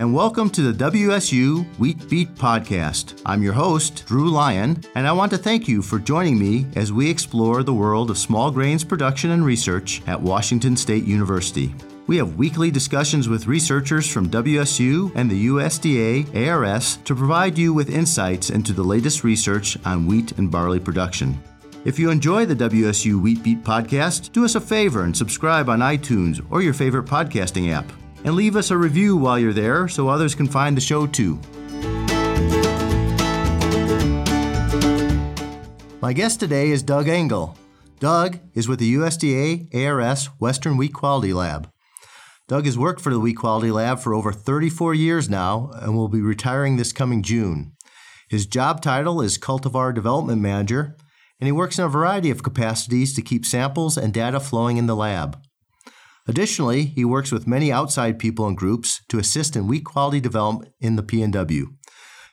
and welcome to the WSU Wheat Beat Podcast. I'm your host, Drew Lyon, and I want to thank you for joining me as we explore the world of small grains production and research at Washington State University. We have weekly discussions with researchers from WSU and the USDA ARS to provide you with insights into the latest research on wheat and barley production. If you enjoy the WSU Wheat Beat podcast, do us a favor and subscribe on iTunes or your favorite podcasting app. And leave us a review while you're there so others can find the show too. My guest today is Doug Engle. Doug is with the USDA ARS Western Wheat Quality Lab. Doug has worked for the Wheat Quality Lab for over 34 years now and will be retiring this coming June. His job title is Cultivar Development Manager, and he works in a variety of capacities to keep samples and data flowing in the lab. Additionally, he works with many outside people and groups to assist in wheat quality development in the PNW.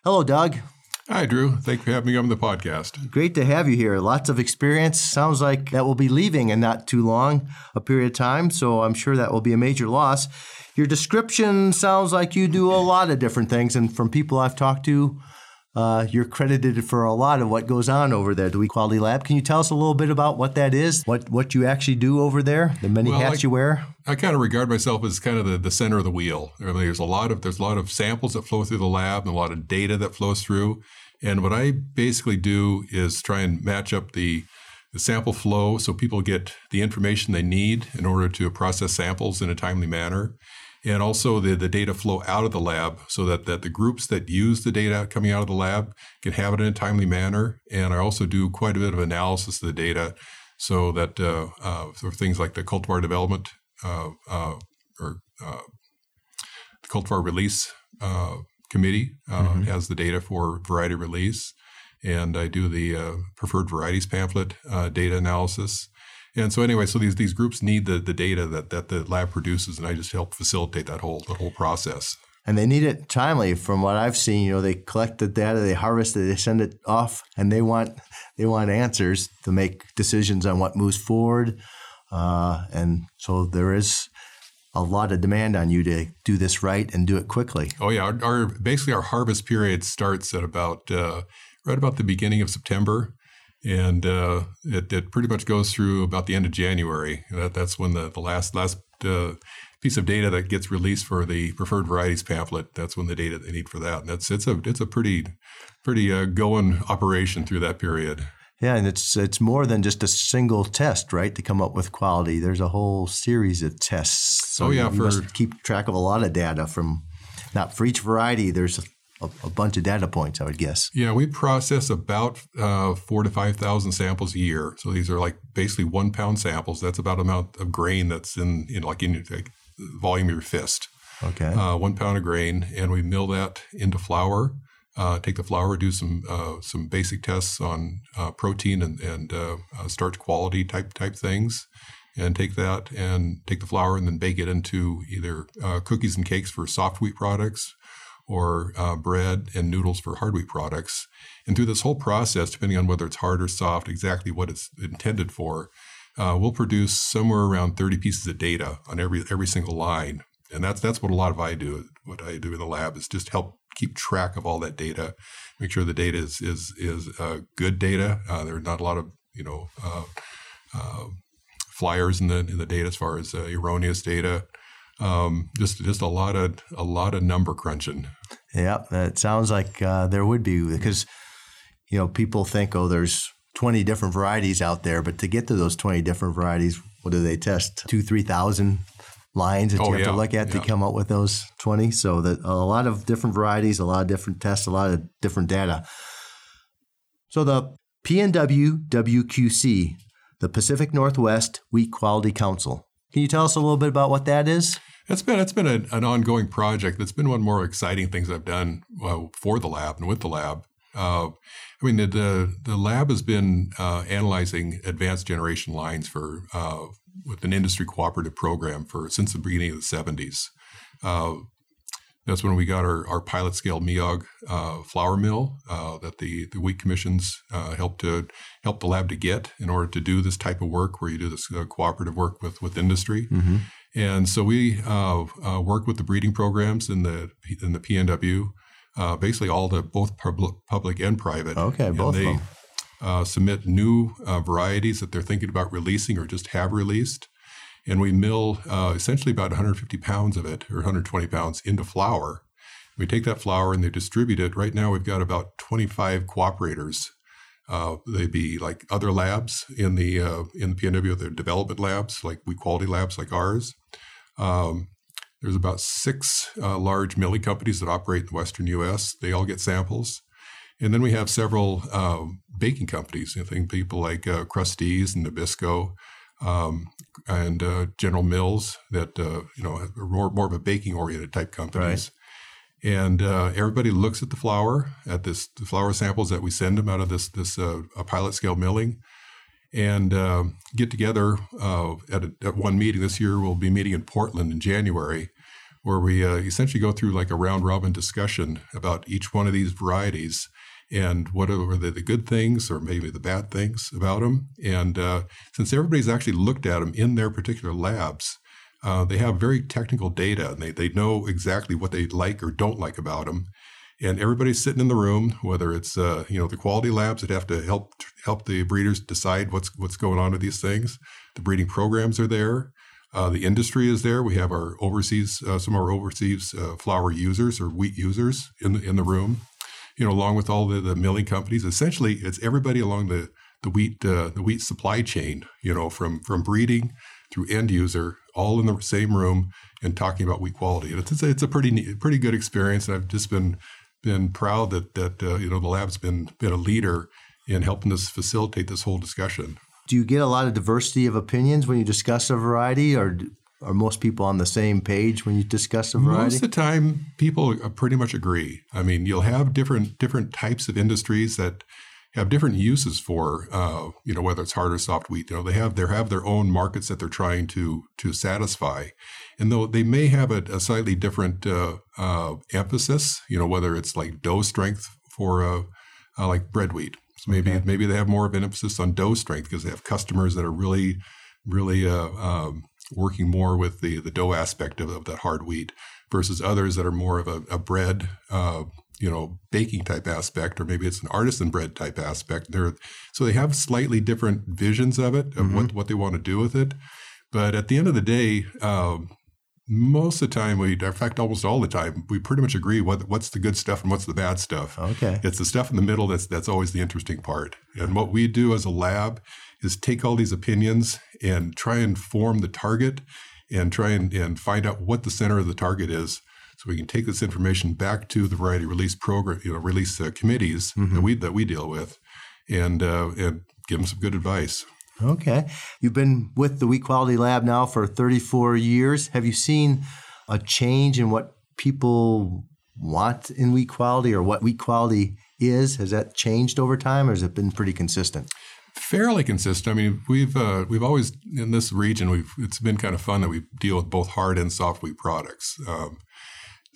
Hello, Doug. Hi, Drew. Thank you for having me on the podcast. Great to have you here. Lots of experience. Sounds like that will be leaving in not too long a period of time, so I'm sure that will be a major loss. Your description sounds like you do a lot of different things, and from people I've talked to, uh, you're credited for a lot of what goes on over there at the Wheat Quality Lab. Can you tell us a little bit about what that is, what what you actually do over there, the many well, hats I, you wear? I kind of regard myself as kind of the, the center of the wheel. There's a lot of there's a lot of samples that flow through the lab and a lot of data that flows through. And what I basically do is try and match up the, the sample flow so people get the information they need in order to process samples in a timely manner. And also the, the data flow out of the lab so that, that the groups that use the data coming out of the lab can have it in a timely manner. And I also do quite a bit of analysis of the data so that uh, uh, for things like the cultivar development uh, uh or uh, the cultivar release uh, committee uh, mm-hmm. has the data for variety release, and I do the uh, preferred varieties pamphlet uh, data analysis. And so anyway, so these these groups need the the data that that the lab produces, and I just help facilitate that whole the whole process. And they need it timely. From what I've seen, you know, they collect the data, they harvest it, they send it off, and they want they want answers to make decisions on what moves forward. Uh, and so there is a lot of demand on you to do this right and do it quickly. Oh yeah, our, our basically our harvest period starts at about uh, right about the beginning of September, and uh, it, it pretty much goes through about the end of January. That, that's when the the last last uh, piece of data that gets released for the preferred varieties pamphlet. That's when the data they need for that. And that's it's a it's a pretty pretty uh, going operation through that period. Yeah, and it's it's more than just a single test, right? To come up with quality, there's a whole series of tests. So oh yeah, you for, must keep track of a lot of data from not for each variety. There's a, a bunch of data points, I would guess. Yeah, we process about uh, four to five thousand samples a year. So these are like basically one pound samples. That's about amount of grain that's in, in like in like volume of your fist. Okay. Uh, one pound of grain, and we mill that into flour uh, take the flour, do some uh, some basic tests on uh, protein and, and uh, uh, starch quality type type things, and take that and take the flour and then bake it into either uh, cookies and cakes for soft wheat products, or bread and noodles for hard wheat products. And through this whole process, depending on whether it's hard or soft, exactly what it's intended for, we'll produce somewhere around 30 pieces of data on every every single line. And that's that's what a lot of I do. What I do in the lab is just help keep track of all that data, make sure the data is is is uh, good data. Uh, there are not a lot of you know uh, uh flyers in the in the data as far as uh, erroneous data. Um, just just a lot of a lot of number crunching. Yep, it sounds like uh, there would be because you know people think oh there's 20 different varieties out there, but to get to those 20 different varieties, what do they test? Two, three thousand lines that oh, you have yeah, to look at yeah. to come up with those 20. So that a lot of different varieties, a lot of different tests, a lot of different data. So the PNW WQC, the Pacific Northwest Wheat Quality Council. Can you tell us a little bit about what that is? It's been it's been a, an ongoing project. That's been one of the more exciting things I've done for the lab and with the lab. Uh, I mean, the, the, the lab has been uh, analyzing advanced generation lines for uh, with an industry cooperative program for since the beginning of the 70s. Uh, that's when we got our, our pilot scale Miag uh, flour mill that the, the wheat commissions helped to help the lab to get in order to do this type of work where you do this cooperative work with with industry. Mm-hmm. And so we uh, uh, work with the breeding programs in the in the PNW, uh, basically all the both public, public and private. Okay, and both they, of them. Uh, submit new uh, varieties that they're thinking about releasing or just have released, and we mill uh, essentially about 150 pounds of it or 120 pounds into flour. We take that flour and they distribute it. Right now, we've got about 25 cooperators uh, they'd be like other labs in the uh, in the PNW, their development labs, like we quality labs like ours. Um, there's about six uh, large milling companies that operate in the Western U.S. They all get samples, and then we have several um, baking companies. I think people like uh, Krusteaz and Nabisco. Um, and uh, General Mills that uh, you know are more, more of a baking oriented type companies. And uh, everybody looks at the flour, at this the flour samples that we send them out of this this uh, pilot scale milling, and uh, get together uh, at, a, at one meeting. This year we'll be meeting in Portland in January, where we uh, essentially go through like a round robin discussion about each one of these varieties and what are the, the good things or maybe the bad things about them. And uh, since everybody's actually looked at them in their particular labs, uh, they have very technical data and they, they know exactly what they like or don't like about them. And everybody's sitting in the room, whether it's uh, you know the quality labs that have to help help the breeders decide what's what's going on with these things. The breeding programs are there. Uh, the industry is there. We have our overseas, uh, some of our overseas uh, flour users or wheat users in the, in the room. You know, along with all the, the milling companies. Essentially, it's everybody along the the wheat uh, the wheat supply chain. You know, from from breeding through end user all in the same room and talking about wheat quality. And it's, it's a pretty neat, pretty good experience. And I've just been been proud that that uh, you know the lab's been been a leader in helping us facilitate this whole discussion. Do you get a lot of diversity of opinions when you discuss a variety, or are most people on the same page when you discuss a variety? Most of the time, people pretty much agree. I mean, you'll have different different types of industries that have different uses for uh, you know whether it's hard or soft wheat. You know they have they have their own markets that they're trying to to satisfy, and though they may have a, a slightly different uh, uh, emphasis, you know whether it's like dough strength for uh, uh, like bread wheat. So maybe okay. maybe they have more of an emphasis on dough strength because they have customers that are really really uh, um, working more with the the dough aspect of, of, that hard wheat versus others that are more of a, a bread you know baking type aspect or maybe it's an artisan bread type aspect they're so they have slightly different visions of it of mm-hmm. what, what they want to do with it. But at the end of the day um, most of the time we in fact almost all the time we pretty much agree what what's the good stuff and what's the bad stuff. Okay. It's the stuff in the middle that's that's always the interesting part. And what we do as a lab is take all these opinions and try and form the target and try and, and find out what the center of the target is so we can take this information back to the variety release program, you know, release uh, committees mm-hmm. that we that we deal with, and uh, and give them some good advice. Okay, you've been with the Wheat Quality Lab now for 34 years. Have you seen a change in what people want in wheat quality or what wheat quality is? Has that changed over time, or has it been pretty consistent? fairly consistent. I mean, we've uh, we've always in this region we've it's been kind of fun that we deal with both hard and soft wheat products. Um,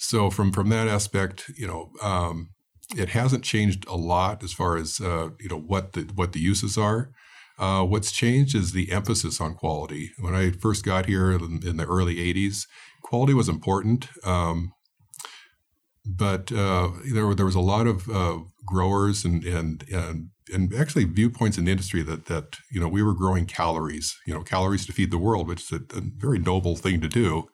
so from from that aspect, you know, um, it hasn't changed a lot as far as uh, you know what the what the uses are. Uh, what's changed is the emphasis on quality. When I first got here in, in the early '80s, quality was important, um, but uh, there there was a lot of uh, growers and and and and actually viewpoints in the industry that that you know we were growing calories, you know, calories to feed the world, which is a, a very noble thing to do.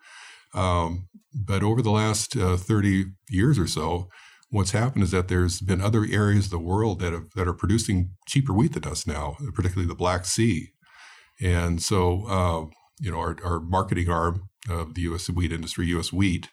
Um, but over the last uh, 30 years or so, what's happened is that there's been other areas of the world that, have, that are producing cheaper wheat than us now, particularly the Black Sea. And so, uh, you know, our, our, marketing arm of the U.S. wheat industry, U.S. Wheat,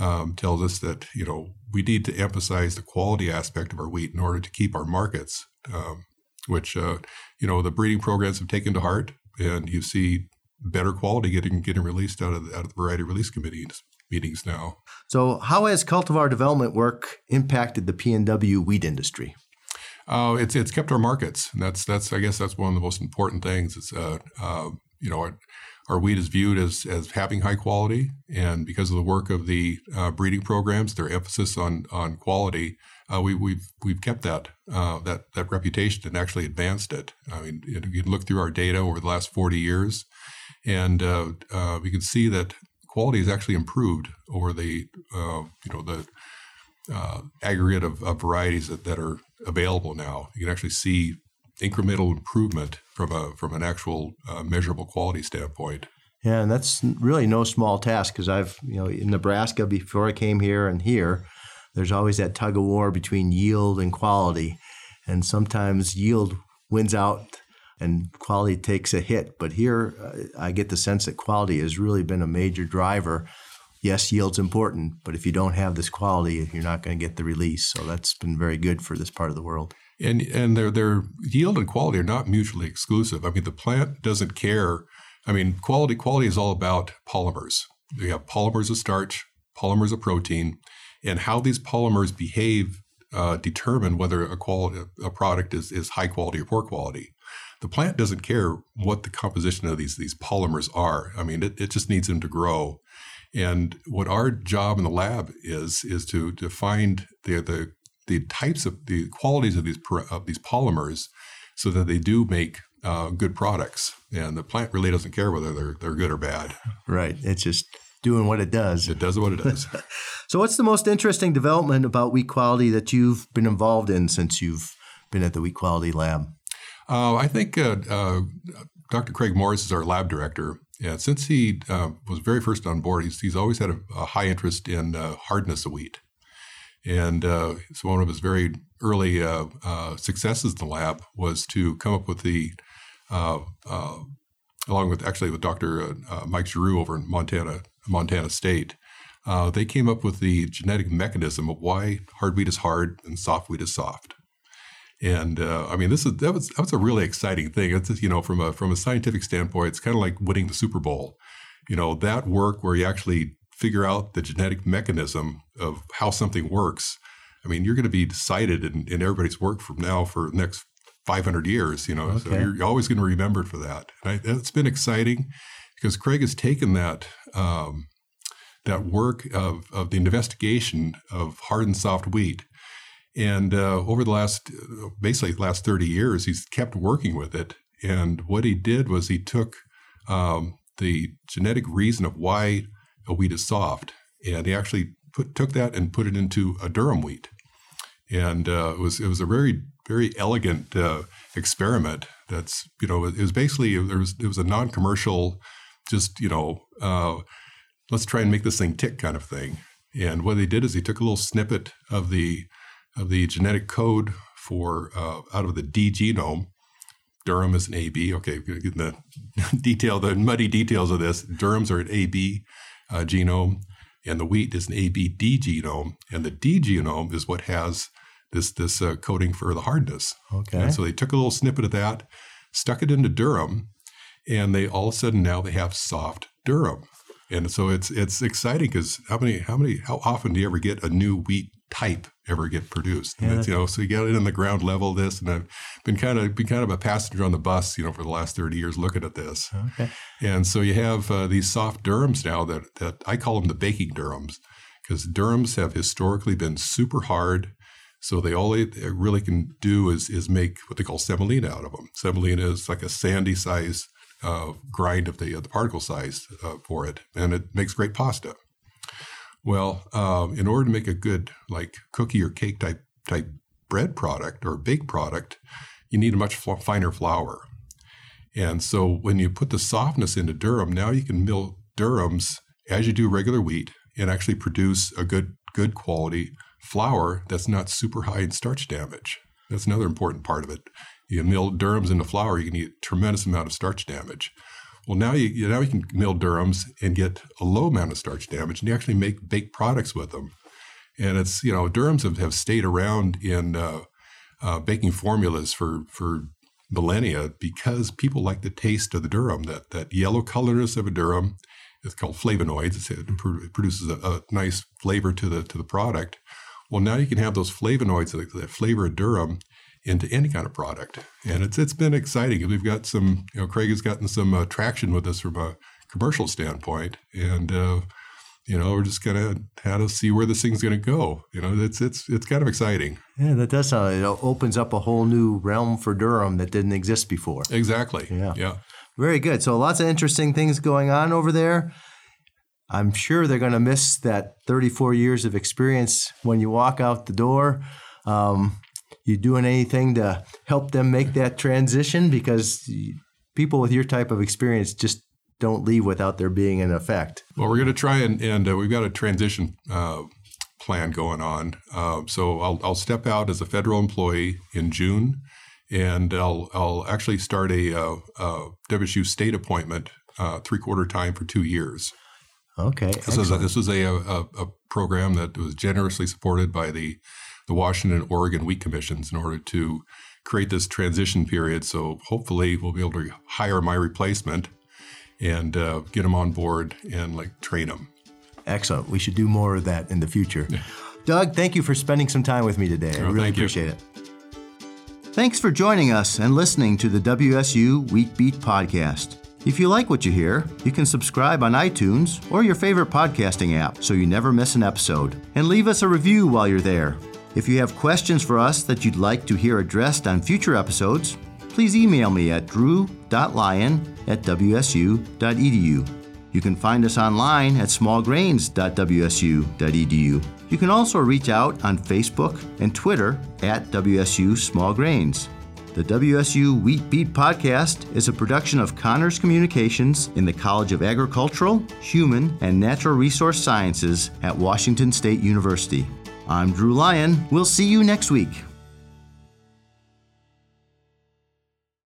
um, tells us that you know we need to emphasize the quality aspect of our wheat in order to keep our markets, um, which uh, you know the breeding programs have taken to heart, and you see better quality getting getting released out of the, out of the variety release committees meetings now. So, how has cultivar development work impacted the PNW wheat industry? Uh, it's it's kept our markets. And that's that's I guess that's one of the most important things. It's uh, uh, you know our, our, wheat is viewed as as having high quality, and because of the work of the uh, breeding programs, their emphasis on on quality, uh, we, we've we've kept that uh, that that reputation and actually advanced it. I mean, you can look through our data over the last forty years and uh, uh, we can see that quality has actually improved over the uh, you know the uh, aggregate of, of varieties that, that are available now. You can actually see incremental improvement from a from an actual uh, measurable quality standpoint. Yeah, and that's really no small task because I've you know in Nebraska before I came here and here, there's always that tug of war between yield and quality, and sometimes yield wins out and quality takes a hit. But here, uh, I get the sense that quality has really been a major driver. Yes, yield's important, but if you don't have this quality, you're not going to get the release. So that's been very good for this part of the world. And and their their yield and quality are not mutually exclusive. I mean, the plant doesn't care. I mean, quality quality is all about polymers. We have polymers of starch, polymers of protein, and how these polymers behave uh, determine whether a quality a product is is high quality or poor quality. The plant doesn't care what the composition of these these polymers are. I mean, it, it just needs them to grow. And what our job in the lab is is to to find the the the types of the qualities of these of these polymers so that they do make uh, good products. And the plant really doesn't care whether they're they're good or bad. Right. It's just doing what it does. It does what it does. so, what's the most interesting development about wheat quality that you've been involved in since you've been at the wheat quality lab? Uh, I think uh, uh Dr. Craig Morris is our lab director. Yeah, since he uh, was very first on board, he's, he's always had a, a high interest in uh, hardness of wheat. And uh, so one of his very early uh, uh, successes in the lab was to come up with the, uh, along with actually with Dr. Mike Giroux over in Montana, Montana State, they came up with the genetic mechanism of why hard wheat is hard and soft wheat is soft. And I mean, this is that was that was a really exciting thing. It's you know from a from a scientific standpoint, it's kind of like winning the Super Bowl. You know that work where you actually figure out the genetic mechanism of how something works, I mean, you're going to be cited in, in everybody's work from now for the next 500 years, you know, okay. so you're always going to remember for that. And I, it's been exciting because Craig has taken that, um, that work of, of the investigation of hard and soft wheat. And uh, over the last, basically the last 30 years, he's kept working with it. And what he did was he took um, the genetic reason of why a wheat is soft, and he actually put, took that and put it into a durum wheat, and uh, it was it was a very very elegant uh, experiment. That's you know it was basically there was it was a non-commercial, just you know uh, let's try and make this thing tick kind of thing. And what they did is he took a little snippet of the of the genetic code for uh, out of the D genome. Durum is an AB. Okay, getting the detail, the muddy details of this. Durums are an AB uh, genome, and the wheat is an ABD genome, and the D genome is what has this this uh, coding for the hardness. Okay. And so they took a little snippet of that, stuck it into durum, and they all of a sudden now they have soft durum. And so it's it's exciting because how many how many how often do you ever get a new wheat type ever get produced. Yeah. you know, so you get it in the ground level this, and I've been kind of been kind of a passenger on the bus, you know, for the last thirty years looking at this. Okay. And so you have uh, these soft durums now that that I call them the baking durums because durums have historically been super hard. So they all they really can do is is make what they call semolina out of them. Semolina is like a sandy size uh, grind of the uh, the particle size uh, for it, and it makes great pasta. Well, um, in order to make a good like cookie or cake type type bread product or baked product, you need a much fl- finer flour. And so when you put the softness into durum, now you can mill durums as you do regular wheat and actually produce a good good quality flour that's not super high in starch damage. That's another important part of it. You mill durums into flour, you can get a tremendous amount of starch damage. Well, now you now you can mill durums and get a low amount of starch damage, and you actually make baked products with them. And it's you know durums have, have stayed around in uh, uh, baking formulas for for millennia because people like the taste of the durum. That that yellow colorness of a durum is called flavonoids. it produces a, a, nice flavor to the to the product. Well, now you can have those flavonoids that, that flavor a durum into any kind of product. And it's it's been exciting. We've got some, you know, Craig has gotten some uh, traction with us from a commercial standpoint, and uh, you know, we're just gonna how to see where this thing's gonna go. You know, it's it's it's kind of exciting. Yeah, that does sound. It opens up a whole new realm for durum that didn't exist before. Exactly. Yeah. Yeah. Very good. So lots of interesting things going on over there. I'm sure they're going to miss that 34 years of experience when you walk out the door. Um, you doing anything to help them make that transition? Because people with your type of experience just don't leave without there being an effect. Well, we're going to try and, and uh, we've got a transition uh, plan going on. Uh, so I'll, I'll step out as a federal employee in June, and I'll, I'll actually start a, uh, a WSU state appointment uh, three quarter time for two years. Okay. This is a, this was a, a, a, program that was generously supported by the the Washington Oregon Wheat Commissions in order to create this transition period. So hopefully we'll be able to hire my replacement and uh, get them on board and like train them. Excellent. We should do more of that in the future. Yeah. Doug, thank you for spending some time with me today. I really appreciate you. it. Thanks for joining us and listening to the WSU Wheat Beat podcast. If you like what you hear, you can subscribe on iTunes or your favorite podcasting app so you never miss an episode. And leave us a review while you're there. If you have questions for us that you'd like to hear addressed on future episodes, please email me at drew.lyon at wsu.edu. You can find us online at smallgrains.wsu.edu. You can also reach out on Facebook and Twitter at WSU Small Grains. The WSU Wheat Beat podcast is a production of CAHNRS Communications in the College of Agricultural, Human, and Natural Resource Sciences at Washington State University. I'm Drew Lyon. We'll see you next week.